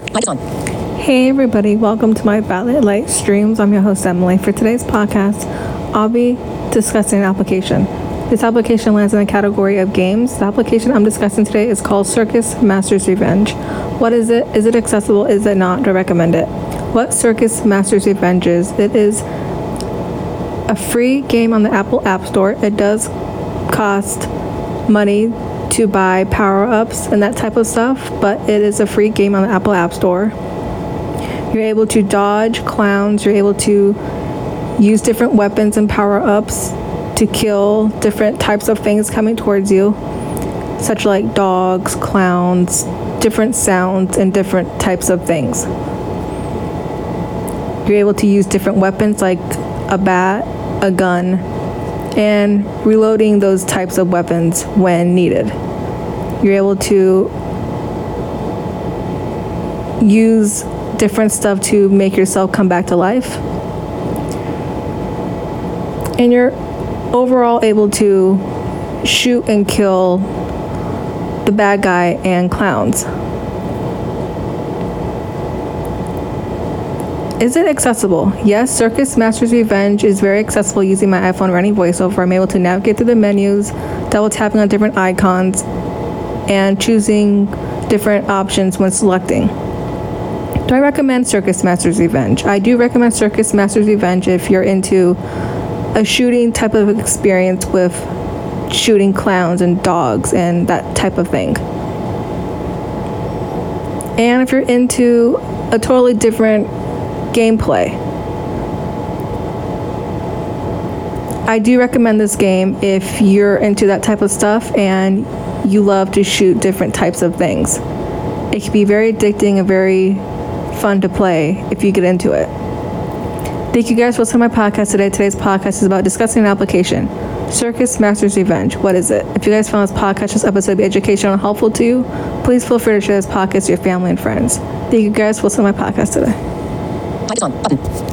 Hey everybody, welcome to my Violet Light streams. I'm your host Emily. For today's podcast, I'll be discussing an application. This application lands in the category of games. The application I'm discussing today is called Circus Masters Revenge. What is it? Is it accessible? Is it not? I recommend it? What Circus Masters Revenge is? It is a free game on the Apple App Store. It does cost money to buy power ups and that type of stuff, but it is a free game on the Apple App Store. You're able to dodge clowns, you're able to use different weapons and power ups to kill different types of things coming towards you, such like dogs, clowns, different sounds, and different types of things. You're able to use different weapons like a bat, a gun, and reloading those types of weapons when needed. You're able to use different stuff to make yourself come back to life. And you're overall able to shoot and kill the bad guy and clowns. Is it accessible? Yes, Circus Masters Revenge is very accessible using my iPhone running voiceover. I'm able to navigate through the menus, double tapping on different icons, and choosing different options when selecting. Do I recommend Circus Masters Revenge? I do recommend Circus Masters Revenge if you're into a shooting type of experience with shooting clowns and dogs and that type of thing. And if you're into a totally different gameplay. I do recommend this game if you're into that type of stuff and you love to shoot different types of things. It can be very addicting and very fun to play if you get into it. Thank you guys for listening to my podcast today. Today's podcast is about discussing an application. Circus Masters Revenge. What is it? If you guys found this podcast, this episode be educational and helpful to you, please feel free to share this podcast to your family and friends. Thank you guys for listening to my podcast today. Light is on. Button.